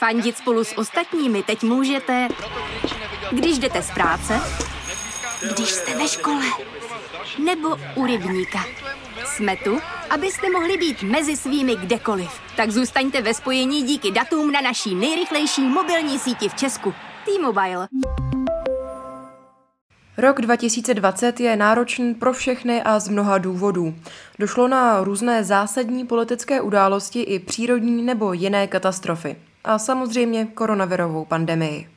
Fandit spolu s ostatními teď můžete, když jdete z práce, když jste ve škole, nebo u rybníka. Jsme tu, abyste mohli být mezi svými kdekoliv. Tak zůstaňte ve spojení díky datům na naší nejrychlejší mobilní síti v Česku. T-Mobile. Rok 2020 je náročný pro všechny a z mnoha důvodů. Došlo na různé zásadní politické události i přírodní nebo jiné katastrofy. A samozřejmě koronavirovou pandemii.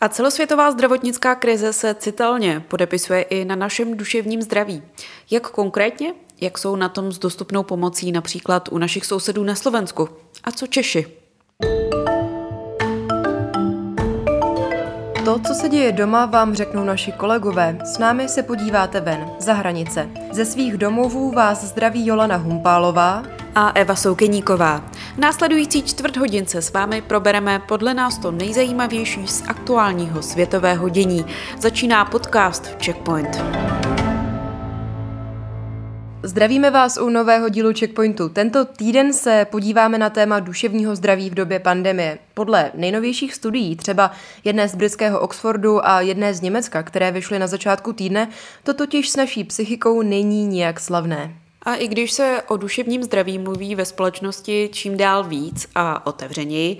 A celosvětová zdravotnická krize se citelně podepisuje i na našem duševním zdraví. Jak konkrétně? Jak jsou na tom s dostupnou pomocí například u našich sousedů na Slovensku? A co Češi? To, co se děje doma, vám řeknou naši kolegové. S námi se podíváte ven, za hranice. Ze svých domovů vás zdraví Jolana Humpálová a Eva Soukeníková. V následující čtvrt hodince s vámi probereme podle nás to nejzajímavější z aktuálního světového dění. Začíná podcast Checkpoint. Zdravíme vás u nového dílu Checkpointu. Tento týden se podíváme na téma duševního zdraví v době pandemie. Podle nejnovějších studií, třeba jedné z britského Oxfordu a jedné z Německa, které vyšly na začátku týdne, to totiž s naší psychikou není nijak slavné. A i když se o duševním zdraví mluví ve společnosti čím dál víc a otevřeněji,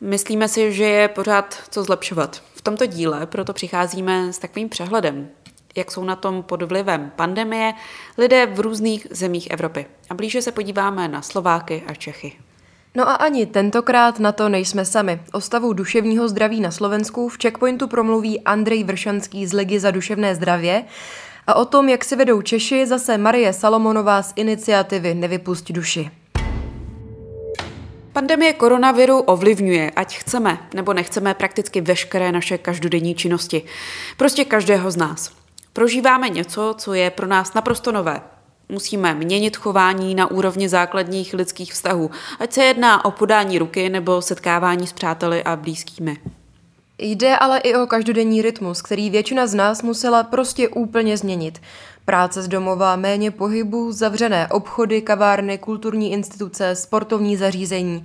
myslíme si, že je pořád co zlepšovat. V tomto díle proto přicházíme s takovým přehledem, jak jsou na tom pod vlivem pandemie lidé v různých zemích Evropy. A blíže se podíváme na Slováky a Čechy. No a ani tentokrát na to nejsme sami. O stavu duševního zdraví na Slovensku v Checkpointu promluví Andrej Vršanský z Ligy za duševné zdravě a o tom, jak si vedou Češi, zase Marie Salomonová z iniciativy Nevypust duši. Pandemie koronaviru ovlivňuje, ať chceme nebo nechceme, prakticky veškeré naše každodenní činnosti. Prostě každého z nás. Prožíváme něco, co je pro nás naprosto nové. Musíme měnit chování na úrovni základních lidských vztahů, ať se jedná o podání ruky nebo setkávání s přáteli a blízkými. Jde ale i o každodenní rytmus, který většina z nás musela prostě úplně změnit. Práce z domova, méně pohybu, zavřené obchody, kavárny, kulturní instituce, sportovní zařízení.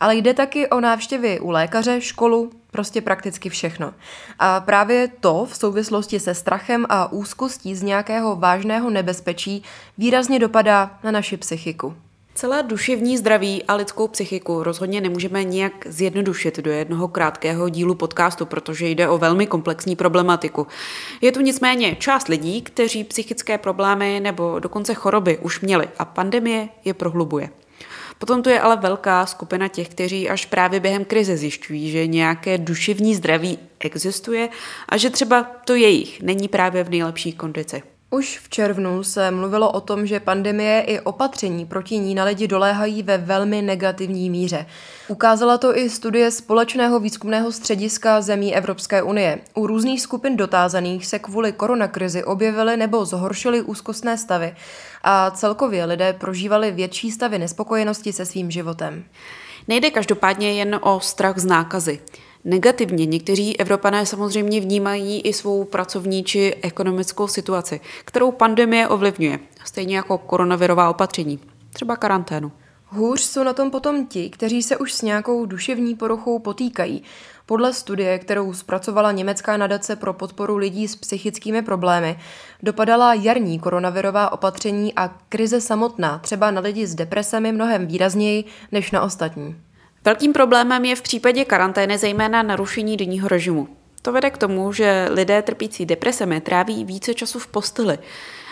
Ale jde taky o návštěvy u lékaře, školu, prostě prakticky všechno. A právě to v souvislosti se strachem a úzkostí z nějakého vážného nebezpečí výrazně dopadá na naši psychiku. Celé duševní zdraví a lidskou psychiku rozhodně nemůžeme nijak zjednodušit do jednoho krátkého dílu podcastu, protože jde o velmi komplexní problematiku. Je tu nicméně část lidí, kteří psychické problémy nebo dokonce choroby už měli a pandemie je prohlubuje. Potom tu je ale velká skupina těch, kteří až právě během krize zjišťují, že nějaké duševní zdraví existuje a že třeba to jejich není právě v nejlepší kondici. Už v červnu se mluvilo o tom, že pandemie i opatření proti ní na lidi doléhají ve velmi negativní míře. Ukázala to i studie Společného výzkumného střediska zemí Evropské unie. U různých skupin dotázaných se kvůli koronakrizi objevily nebo zhoršily úzkostné stavy a celkově lidé prožívali větší stavy nespokojenosti se svým životem. Nejde každopádně jen o strach z nákazy negativně. Někteří Evropané samozřejmě vnímají i svou pracovní či ekonomickou situaci, kterou pandemie ovlivňuje, stejně jako koronavirová opatření, třeba karanténu. Hůř jsou na tom potom ti, kteří se už s nějakou duševní poruchou potýkají. Podle studie, kterou zpracovala německá nadace pro podporu lidí s psychickými problémy, dopadala jarní koronavirová opatření a krize samotná třeba na lidi s depresemi mnohem výrazněji než na ostatní. Velkým problémem je v případě karantény zejména narušení denního režimu. To vede k tomu, že lidé trpící depresemi tráví více času v posteli.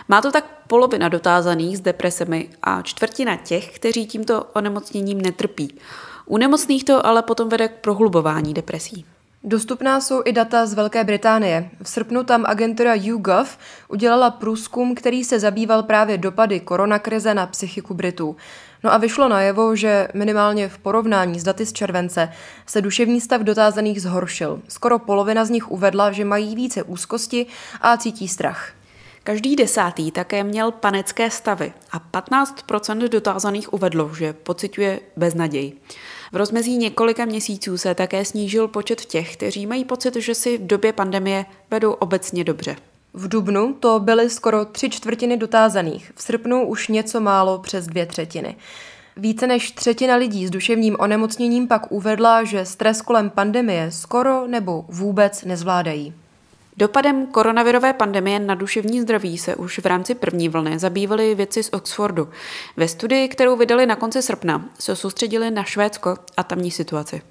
Má to tak polovina dotázaných s depresemi a čtvrtina těch, kteří tímto onemocněním netrpí. U nemocných to ale potom vede k prohlubování depresí. Dostupná jsou i data z Velké Británie. V srpnu tam agentura YouGov udělala průzkum, který se zabýval právě dopady koronakrize na psychiku Britů. No a vyšlo najevo, že minimálně v porovnání s daty z července se duševní stav dotázaných zhoršil. Skoro polovina z nich uvedla, že mají více úzkosti a cítí strach. Každý desátý také měl panické stavy a 15% dotázaných uvedlo, že pociťuje beznaděj. V rozmezí několika měsíců se také snížil počet těch, kteří mají pocit, že si v době pandemie vedou obecně dobře. V dubnu to byly skoro tři čtvrtiny dotázaných, v srpnu už něco málo přes dvě třetiny. Více než třetina lidí s duševním onemocněním pak uvedla, že stres kolem pandemie skoro nebo vůbec nezvládají. Dopadem koronavirové pandemie na duševní zdraví se už v rámci první vlny zabývali věci z Oxfordu. Ve studii, kterou vydali na konci srpna, se soustředili na Švédsko a tamní situaci.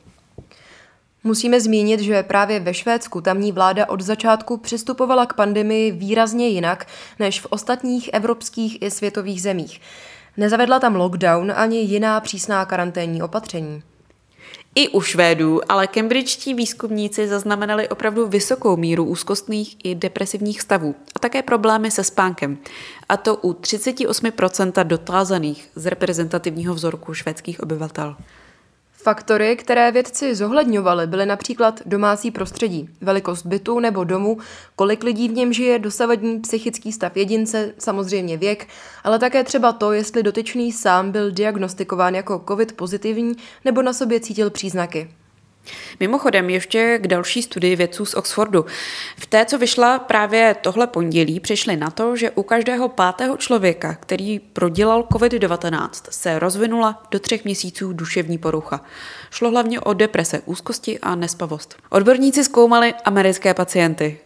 Musíme zmínit, že právě ve Švédsku tamní vláda od začátku přistupovala k pandemii výrazně jinak než v ostatních evropských i světových zemích. Nezavedla tam lockdown ani jiná přísná karanténní opatření. I u Švédů, ale cambridgetí výzkumníci zaznamenali opravdu vysokou míru úzkostných i depresivních stavů a také problémy se spánkem. A to u 38% dotázaných z reprezentativního vzorku švédských obyvatel. Faktory, které vědci zohledňovali, byly například domácí prostředí, velikost bytu nebo domu, kolik lidí v něm žije, dosavadní psychický stav jedince, samozřejmě věk, ale také třeba to, jestli dotyčný sám byl diagnostikován jako COVID pozitivní nebo na sobě cítil příznaky. Mimochodem ještě k další studii vědců z Oxfordu. V té, co vyšla právě tohle pondělí, přišli na to, že u každého pátého člověka, který prodělal COVID-19, se rozvinula do třech měsíců duševní porucha. Šlo hlavně o deprese, úzkosti a nespavost. Odborníci zkoumali americké pacienty.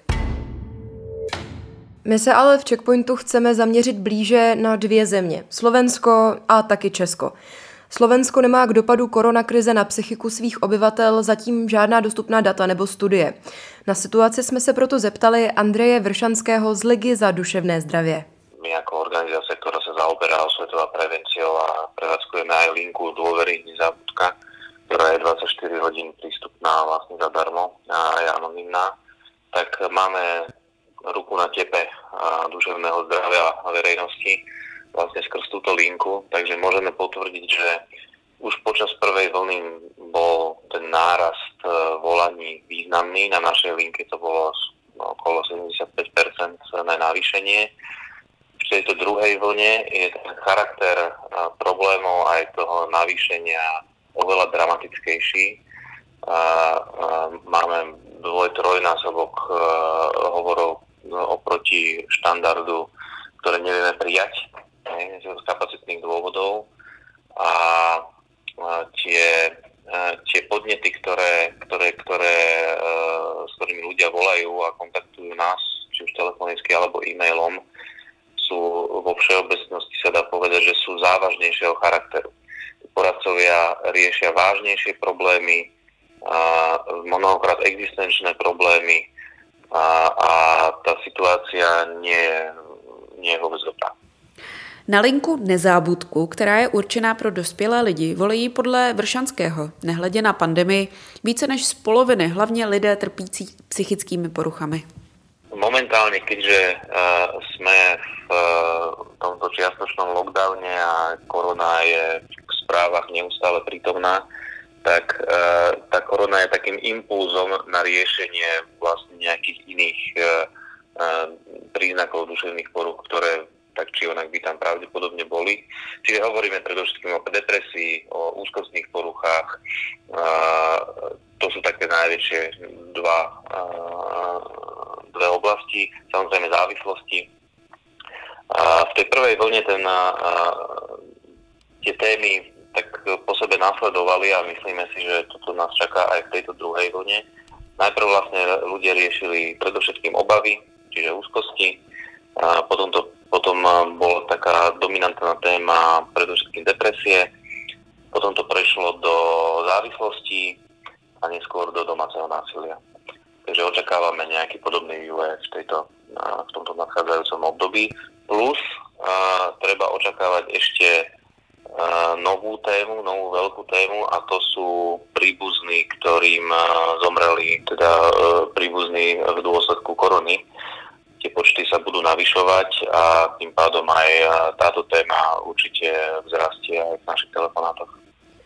My se ale v Checkpointu chceme zaměřit blíže na dvě země, Slovensko a taky Česko. Slovensko nemá k dopadu koronakrize na psychiku svých obyvatel zatím žádná dostupná data nebo studie. Na situaci jsme se proto zeptali Andreje Vršanského z Ligy za duševné zdravie. My jako organizace, která se zaoberá osvětová prevenciou a prevádzkujeme aj linku dôvery Nezabudka, která je 24 hodin přístupná vlastně zadarmo a je anonimná, tak máme ruku na tepe duševného zdravia a verejnosti vlastne skrz túto linku, takže môžeme potvrdiť, že už počas prvej vlny bol ten nárast e, volaní významný. Na našej linke to bolo no, okolo 75% na navýšenie. V tejto druhej vlne je ten charakter e, problémov aj toho navýšenia oveľa dramatickejší. Máme dvoj, trojnásobok e, hovorov oproti štandardu, ktoré nevieme prijať z kapacitných dôvodov a tie, tie podnety, ktoré, ktoré, ktoré, e, s ktorými ľudia volajú a kontaktujú nás, či už telefonicky alebo e-mailom, sú vo všeobecnosti sa dá povedať, že sú závažnejšieho charakteru. Poradcovia riešia vážnejšie problémy, mnohokrát existenčné problémy a, a tá situácia nie, nie je vôbec dobrá. Na linku Nezábudku, která je určená pro dospělé lidi, volají podle Vršanského, nehledě na pandemii, více než z poloviny, hlavně lidé trpící psychickými poruchami. Momentálně, keďže uh, jsme v uh, tomto čiastočnom lockdowne a korona je v správach neustále prítomná, tak uh, tá korona je takým impulzom na riešenie vlastne nejakých iných uh, uh, príznakov duševných poruch, ktoré tak či onak by tam pravdepodobne boli. Čiže hovoríme predovšetkým o depresii, o úzkostných poruchách. To sú také najväčšie dva, dve oblasti. Samozrejme závislosti. V tej prvej vlne ten, tie témy tak po sebe nasledovali a myslíme si, že toto nás čaká aj v tejto druhej vlne. Najprv vlastne ľudia riešili predovšetkým obavy, čiže úzkosti, a potom to potom eh, bola taká dominantná téma predovšetkým depresie, potom to prešlo do závislosti a neskôr do domáceho násilia. Takže očakávame nejaký podobný vývoj v, tejto, eh, v tomto nadchádzajúcom období. Plus a, eh, treba očakávať ešte novú tému, novú veľkú tému a to sú príbuzní, ktorým zomreli, teda príbuzní v dôsledku korony tie počty sa budú navyšovať a tým pádom aj táto téma určitě vzrastie aj v našich telefonátoch.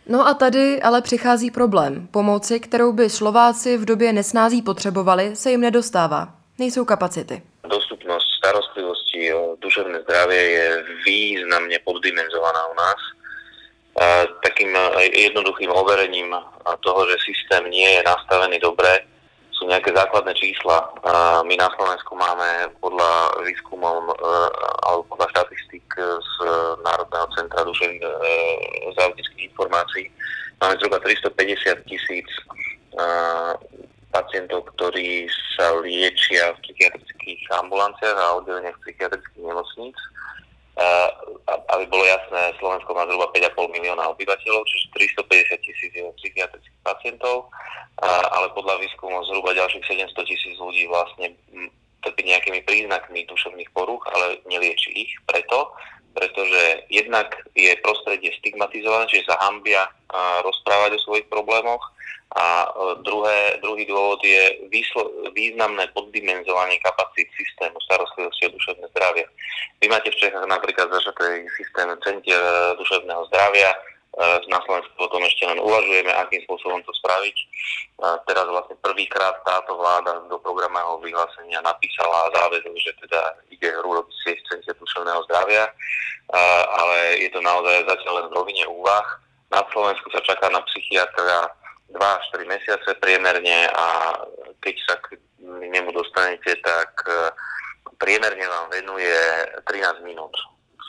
No a tady ale přichází problém. Pomoci, kterou by Slováci v době nesnází potřebovali, se jim nedostává. Nejsou kapacity. Dostupnosť starostlivosti o duševné zdravie je významne poddimenzovaná u nás. A takým jednoduchým overením toho, že systém nie je nastavený dobre, sú nejaké základné čísla. My na Slovensku máme podľa výskumov alebo podľa štatistik z Národného centra duševných zdravotníckých informácií máme zhruba 350 tisíc pacientov, ktorí sa liečia v psychiatrických ambulanciách a oddeleniach psychiatrických nemocníc. Aby bolo jasné, Slovensko má zhruba 5,5 milióna obyvateľov, čiže 350 tisíc je psychiatrických pacientov, ale podľa výskumu zhruba ďalších 700 tisíc ľudí vlastne trpí nejakými príznakmi duševných poruch, ale nelieči ich. Preto, pretože jednak je prostredie stigmatizované, čiže sa hambia rozprávať o svojich problémoch a e, druhé, druhý dôvod je významné poddimenzovanie kapacít systému starostlivosti o duševné zdravie. Vy máte v Čechách napríklad začatý systém centier e, duševného zdravia, na Slovensku o tom ešte len uvažujeme, akým spôsobom to spraviť. Teraz vlastne prvýkrát táto vláda do programového vyhlásenia napísala záväzok, že teda ide urobiť sieť centier duševného zdravia, ale je to naozaj zatiaľ len v rovine úvah. Na Slovensku sa čaká na psychiatra 2-4 mesiace priemerne a keď sa k nemu dostanete, tak priemerne vám venuje 13 minút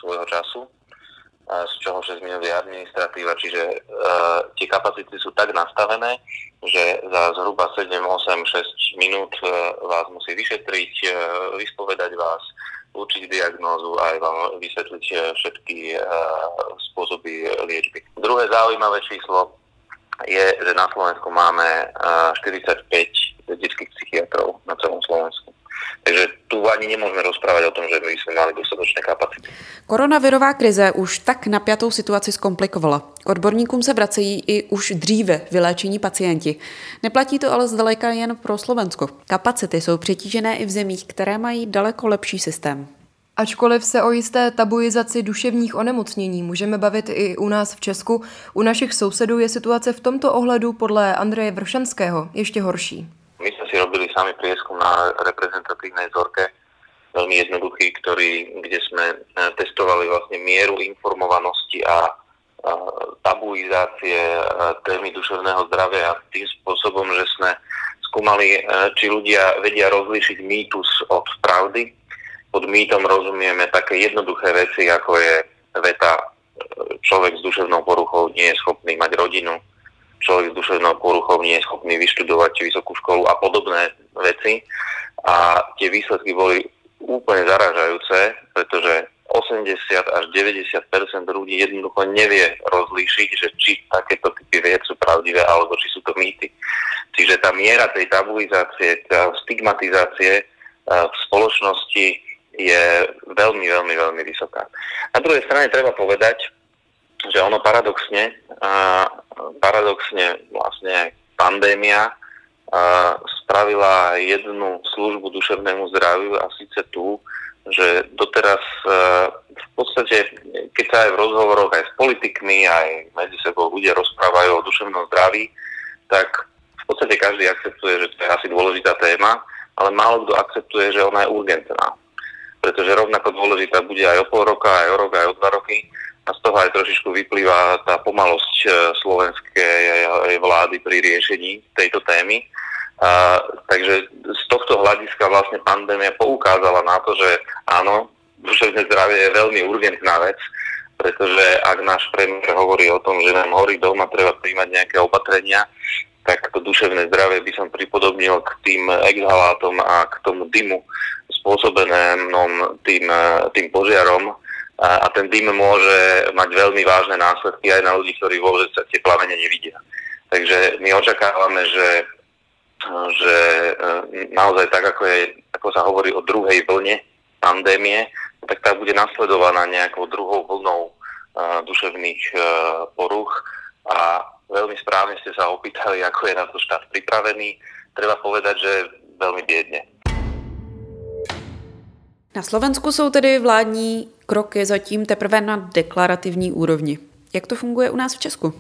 svojho času, z čoho 6 minút je administratíva, čiže uh, tie kapacity sú tak nastavené, že za zhruba 7, 8, 6 minút uh, vás musí vyšetriť, uh, vyspovedať vás, určiť diagnózu a aj vám vysvetliť všetky uh, spôsoby liečby. Druhé zaujímavé číslo je, že na Slovensku máme 45 detských psychiatrov na celom Slovensku. Takže tu ani nemůžeme rozprávať o tom, že by jsme mali dostatečné kapacity. Koronavirová krize už tak napjatou situaci zkomplikovala. K odborníkům se vracejí i už dříve vyléčení pacienti. Neplatí to ale zdaleka jen pro Slovensko. Kapacity jsou přetížené i v zemích, které mají daleko lepší systém. Ačkoliv se o jisté tabuizaci duševních onemocnění můžeme bavit i u nás v Česku, u našich sousedů je situace v tomto ohledu podle Andreje Vršanského ještě horší. Sami prieskum na reprezentatívnej vzorke, veľmi jednoduchý, ktorý, kde sme eh, testovali vlastne mieru informovanosti a tabuizácie eh, témy duševného zdravia tým spôsobom, že sme skúmali, eh, či ľudia vedia rozlíšiť mýtus od pravdy. Pod mýtom rozumieme také jednoduché veci, ako je veta človek s duševnou poruchou nie je schopný mať rodinu, človek s duševnou poruchou nie je schopný vyštudovať vysokú školu a podobné veci. A tie výsledky boli úplne zaražajúce, pretože 80 až 90% ľudí jednoducho nevie rozlíšiť, že či takéto typy vied sú pravdivé, alebo či sú to mýty. Čiže tá miera tej tabuizácie, tá stigmatizácie e, v spoločnosti je veľmi, veľmi, veľmi vysoká. Na druhej strane treba povedať, že ono paradoxne, a paradoxne vlastne pandémia a spravila jednu službu duševnému zdraviu a síce tú, že doteraz v podstate, keď sa aj v rozhovoroch aj s politikmi, aj medzi sebou ľudia rozprávajú o duševnom zdraví, tak v podstate každý akceptuje, že to je asi dôležitá téma, ale málo kto akceptuje, že ona je urgentná pretože rovnako dôležitá bude aj o pol roka, aj o rok, aj o dva roky. A z toho aj trošičku vyplýva tá pomalosť e, slovenskej vlády pri riešení tejto témy. A, takže z tohto hľadiska vlastne pandémia poukázala na to, že áno, duševné zdravie je veľmi urgentná vec, pretože ak náš premiér hovorí o tom, že nám horí doma, treba príjmať nejaké opatrenia, tak to duševné zdravie by som pripodobnil k tým exhalátom a k tomu dymu spôsobenému tým, tým požiarom a, a ten dym môže mať veľmi vážne následky aj na ľudí, ktorí vôbec tie plamene nevidia. Takže my očakávame, že, že e, naozaj tak, ako, je, ako sa hovorí o druhej vlne pandémie, tak tá bude nasledovaná nejakou druhou vlnou uh, duševných uh, poruch a veľmi správne ste sa opýtali, ako je na to štát pripravený. Treba povedať, že veľmi biedne. Na Slovensku jsou tedy vládní kroky zatím teprve na deklarativní úrovni. Jak to funguje u nás v Česku?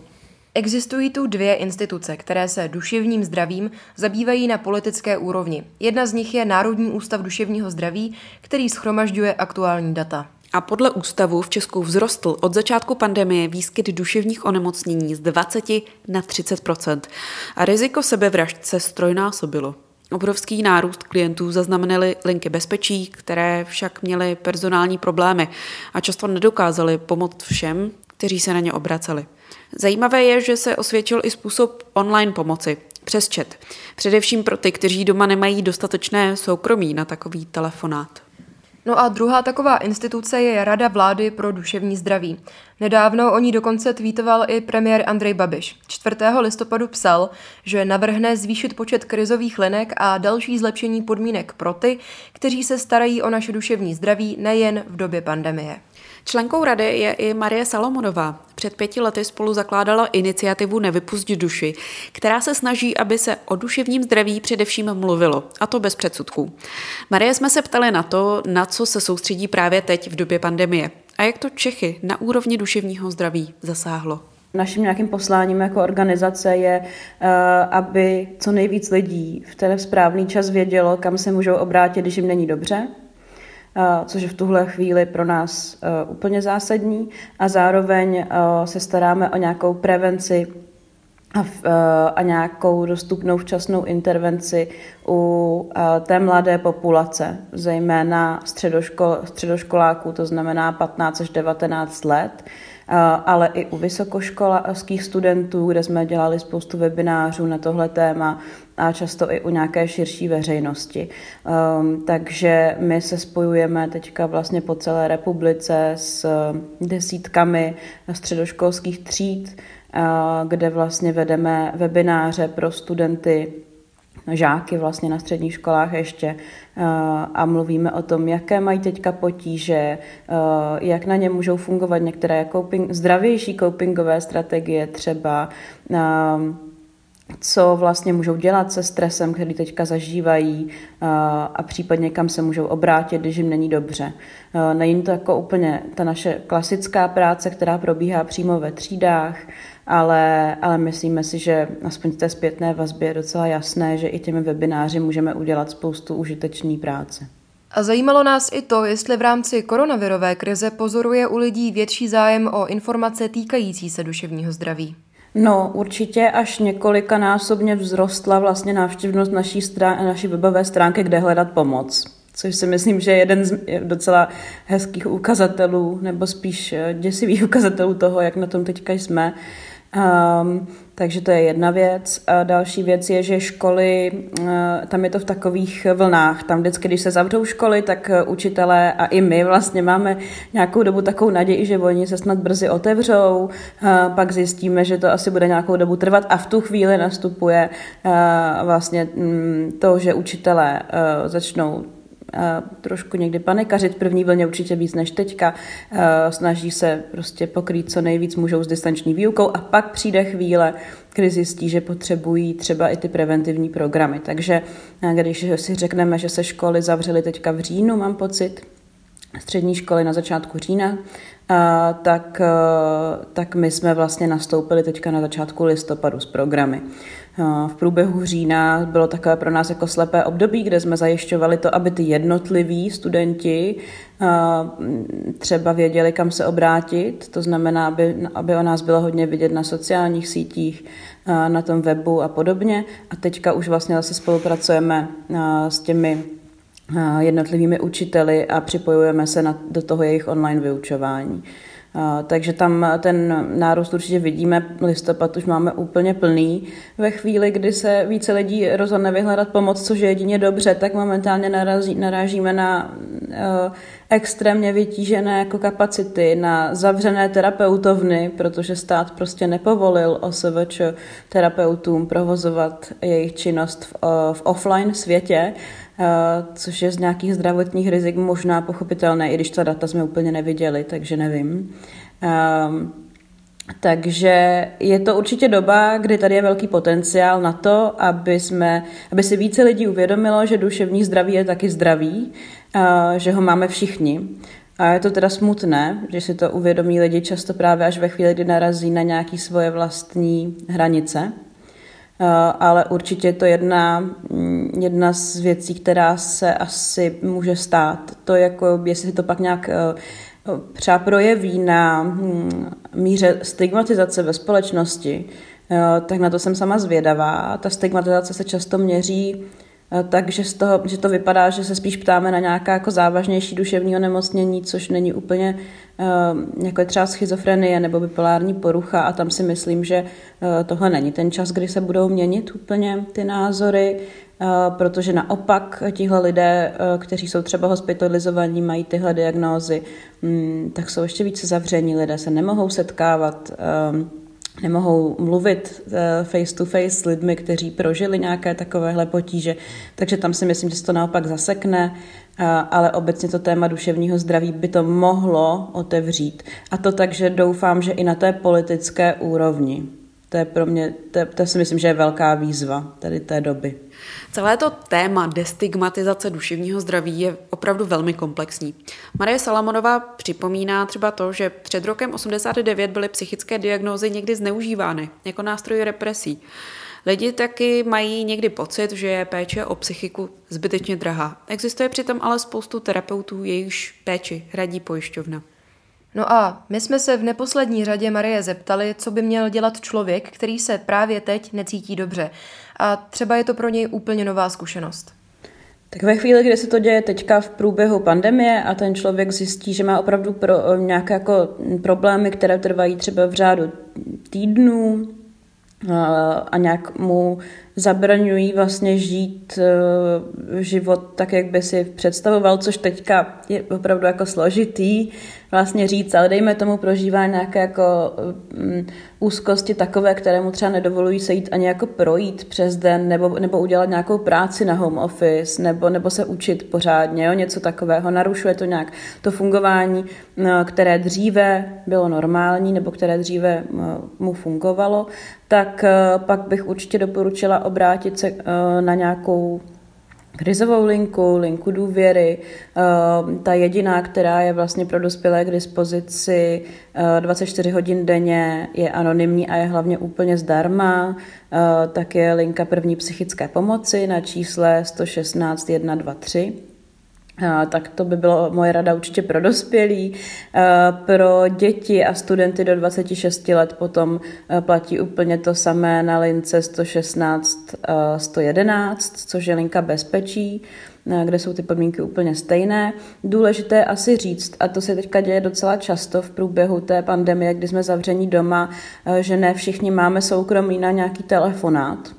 Existují tu dvě instituce, které se duševním zdravím zabývají na politické úrovni. Jedna z nich je Národní ústav duševního zdraví, který schromažďuje aktuální data. A podle ústavu v Česku vzrostl od začátku pandemie výskyt duševních onemocnění z 20 na 30% a riziko sebevražd se strojnásobilo. Obrovský nárůst klientů zaznamenaly linky bezpečí, které však měly personální problémy a často nedokázaly pomoct všem, kteří se na ně obraceli. Zajímavé je, že se osvědčil i způsob online pomoci přes chat. Především pro ty, kteří doma nemají dostatečné soukromí na takový telefonát. No a druhá taková instituce je Rada vlády pro duševní zdraví. Nedávno o ní dokonce tweetoval i premiér Andrej Babiš. 4. listopadu psal, že navrhne zvýšit počet krizových linek a další zlepšení podmínek pro ty, kteří se starají o naše duševní zdraví nejen v době pandemie. Členkou rady je i Marie Salomonová. Před pěti lety spolu zakládala iniciativu Nevypust duši, která se snaží, aby se o duševním zdraví především mluvilo, a to bez předsudků. Marie jsme se ptali na to, na co se soustředí právě teď v době pandemie a jak to Čechy na úrovni duševního zdraví zasáhlo. Naším nějakým posláním jako organizace je, eh, aby co nejvíc lidí v ten správný čas vědělo, kam se můžou obrátit, když jim není dobře, což je v tuhle chvíli pro nás e, úplně zásadní. A zároveň e, se staráme o nějakou prevenci a, nějakou dostupnou včasnou intervenci u té mladé populace, zejména středoškol, středoškoláků, to znamená 15 až 19 let, ale i u vysokoškolských studentů, kde jsme dělali spoustu webinářů na tohle téma a často i u nějaké širší veřejnosti. Um, takže my se spojujeme teďka vlastně po celé republice s desítkami středoškolských tříd, kde vlastně vedeme webináře pro studenty žáky vlastně na středních školách ještě eh, a mluvíme o tom, jaké mají teďka potíže, eh, jak na ně můžou fungovat některé coping, zdravější copingové strategie třeba, eh, co vlastně můžou dělat se stresem, který teďka zažívají a případně kam se můžou obrátit, když jim není dobře. Není to jako úplně ta naše klasická práce, která probíhá přímo ve třídách, ale, ale myslíme si, že aspoň v té zpětné vazbě je docela jasné, že i těmi webináři můžeme udělat spoustu užitečné práce. A zajímalo nás i to, jestli v rámci koronavirové krize pozoruje u lidí větší zájem o informace týkající se duševního zdraví. No, určitě až několika násobně vzrostla vlastně návštěvnost naší, strán- naší webové stránky, kde hledat pomoc. Což si myslím, že je jeden z docela hezkých ukazatelů, nebo spíš děsivých ukazatelů toho, jak na tom teďka jsme. Um, takže to je jedna věc. A další věc je, že školy, uh, tam je to v takových vlnách. Tam vždycky, když se zavřou školy, tak uh, učitelé a i my vlastně máme nějakou dobu takovou naději, že oni se snad brzy otevřou, uh, pak zjistíme, že to asi bude nějakou dobu trvat a v tu chvíli nastupuje vlastně mm, to, že učitelé začnou trošku někdy panikařit, první vlně určitě víc než teďka, snaží se prostě pokrýt co nejvíc můžou s distanční výukou a pak přijde chvíle, kdy zjistí, že potřebují třeba i ty preventivní programy. Takže když si řekneme, že se školy zavřely teďka v říjnu, mám pocit, střední školy na začátku října, tak, tak my jsme vlastně nastoupili teďka na začátku listopadu s programy. V průběhu října bylo takové pro nás jako slepé období, kde jsme zajišťovali to, aby ty jednotliví studenti třeba věděli, kam se obrátit. To znamená, aby, aby o nás bylo hodně vidět na sociálních sítích, na tom webu a podobně. A teďka už vlastně zase spolupracujeme s těmi jednotlivými učiteli a připojujeme se na, do toho jejich online vyučování. Takže tam ten nárůst určitě vidíme. Listopad už máme úplně plný. Ve chvíli, kdy se více lidí rozhodne vyhledat pomoc, což je jedině dobře, tak momentálně narazí, narážíme na extrémně vytížené jako kapacity, na zavřené terapeutovny, protože stát prostě nepovolil OSVČ terapeutům provozovat jejich činnost v, uh, v offline světě. Eh, což je z nějakých zdravotních rizik možná pochopitelné, i když ta data jsme úplně neviděli, takže nevím. Um, takže je to určitě doba, kdy tady je velký potenciál na to, aby, jsme, aby si více lidí uvědomilo, že duševní zdraví je taky zdraví, že ho máme všichni. A je to teda smutné, že si to uvědomí lidi často právě až ve chvíli, kdy narazí na nějaké svoje vlastní hranice. Eh, ale určitě je to jedna, mm, jedna z věcí, která se asi může stát. To jako, jestli to pak nějak eh, třeba projeví na mm, míře stigmatizace ve společnosti, eh, tak na to jsem sama zvědavá. Ta stigmatizace se často měří takže z toho, že to vypadá, že se spíš ptáme na nějaká jako závažnější duševní onemocnění, což není úplně jako je třeba schizofrenie nebo bipolární porucha a tam si myslím, že tohle není ten čas, kdy se budou měnit úplně ty názory. Eh, protože naopak tihle lidé, eh, kteří jsou třeba hospitalizovaní, mají tyhle diagnózy, mm, tak jsou ještě více zavření, lidé se nemohou setkávat, eh, nemohou mluvit face to face s lidmi, kteří prožili nějaké takovéhle potíže, takže tam si myslím, že se to naopak zasekne, ale obecně to téma duševního zdraví by to mohlo otevřít. A to tak, že doufám, že i na té politické úrovni. To je pro mě, to, to si myslím, že je velká výzva tady té doby. Celé to téma destigmatizace duševního zdraví je opravdu velmi komplexní. Marie Salamonová připomíná třeba to, že před rokem 89 byly psychické diagnózy někdy zneužívány jako nástroj represí. Lidi taky mají někdy pocit, že je péče o psychiku zbytečně drahá. Existuje přitom ale spoustu terapeutů, jejichž péči hradí pojišťovna. No a my jsme se v neposlední řadě Marie zeptali, co by měl dělat člověk, který se právě teď necítí dobře. A třeba je to pro něj úplně nová zkušenost. Tak ve chvíli, kdy se to děje teďka v průběhu pandemie a ten člověk zjistí, že má opravdu pro, nějaké jako problémy, které trvají třeba v řádu týdnů a nějak mu zabraňují vlastně žít život tak, jak by si představoval, což teďka je opravdu jako složitý vlastně říct, ale dejme tomu prožívá nějaké jako um, úzkosti takové, které mu třeba nedovolují se jít ani jako projít přes den, nebo, nebo udělat nějakou práci na home office, nebo, nebo se učit pořádně, jo, něco takového. Narušuje to nějak to fungování, no, které dříve bylo normální, nebo které dříve no, mu fungovalo, tak pak bych určitě doporučila obrátit se uh, na nějakou krizovou linku, linku důvěry, ehm, ta jediná, která je vlastně pro dospělé k dispozici 24 eh, hodin denně, je anonymní a je hlavně úplně zdarma, eh, tak je linka první psychické pomoci na čísle 116 123 tak to by bylo moje rada určitě pro dospělí. Pro děti a studenty do 26 let potom platí úplně to samé na lince 116 111, což je linka bezpečí kde jsou ty podmínky úplně stejné. Důležité asi říct, a to se teďka děje docela často v průběhu té pandemie, kdy jsme zavření doma, že ne všichni máme soukromí na nějaký telefonát,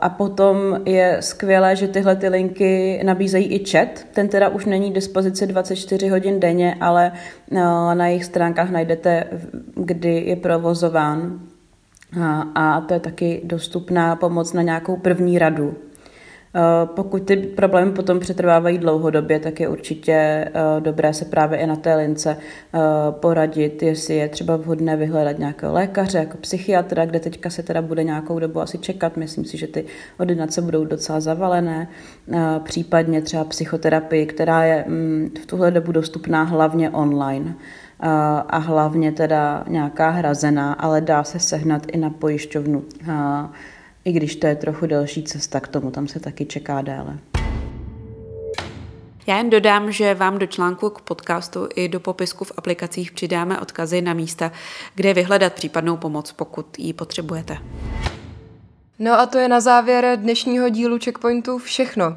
a potom je skvělé, že tyhle ty linky nabízejí i chat. Ten teda už není dispozici 24 hodin denně, ale eh, na jejich stránkách najdete, kdy je provozován. Eh, a to je taky dostupná pomoc na nějakou první radu. Eh, pokud ty problémy potom přetrvávají dlouhodobě, tak je určitě eh, dobré se právě i na té lince eh, poradit, jestli je třeba vhodné vyhledat nějakého lékaře, jako psychiatra, kde teďka se teda bude nějakou dobu asi čekat. Myslím si, že ty ordinace budou docela zavalené. Případně třeba psychoterapii, která je mm, v tuhle dobu dostupná hlavně online a hlavně teda nějaká hrazená, ale dá se sehnat i na pojišťovnu i když to je trochu delší cesta k tomu, tam se taky čeká déle. Já jen dodám, že vám do článku k podcastu i do popisku v aplikacích přidáme odkazy na místa, kde vyhledat případnou pomoc, pokud ji potřebujete. No a to je na závěr dnešního dílu Checkpointu všechno.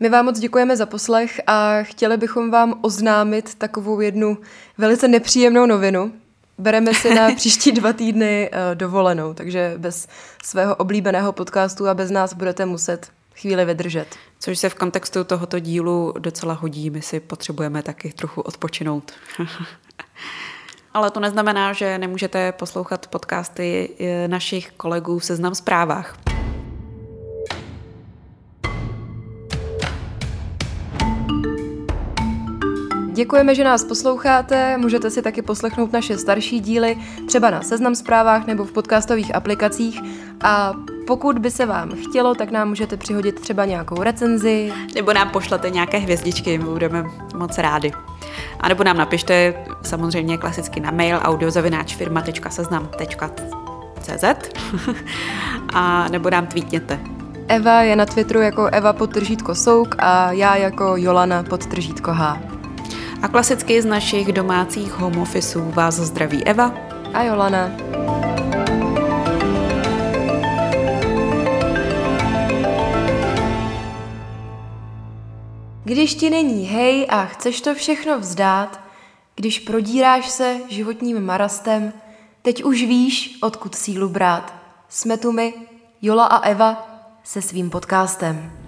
My vám moc děkujeme za poslech a chtěli bychom vám oznámit takovou jednu velice nepříjemnou novinu. Bereme si na příští dva týdny uh, dovolenou, takže bez svého oblíbeného podcastu a bez nás budete muset chvíli vydržet. Což se v kontextu tohoto dílu docela hodí, my si potřebujeme taky trochu odpočinout. Ale to neznamená, že nemůžete poslouchat podcasty eh, našich kolegů v Seznam zprávách. Děkujeme, že nás posloucháte, můžete si taky poslechnout naše starší díly, třeba na Seznam zprávách nebo v podcastových aplikacích a pokud by se vám chtělo, tak nám můžete přihodit třeba nějakou recenzi. Nebo nám pošlete nějaké hvězdičky, budeme moc rádi. A nebo nám napište samozřejmě klasicky na mail audiozavináčfirma.seznam.cz a nebo nám tweetněte. Eva je na Twitteru jako Eva podtržítko Souk a já jako Jolana podtržítko H. A klasicky z našich domácích home officeů vás zdraví Eva a Jolana. Když ti není hej a chceš to všechno vzdát, když prodíráš se životním marastem, teď už víš, odkud sílu brát. Jsme tu my, Jola a Eva, se svým podcastem.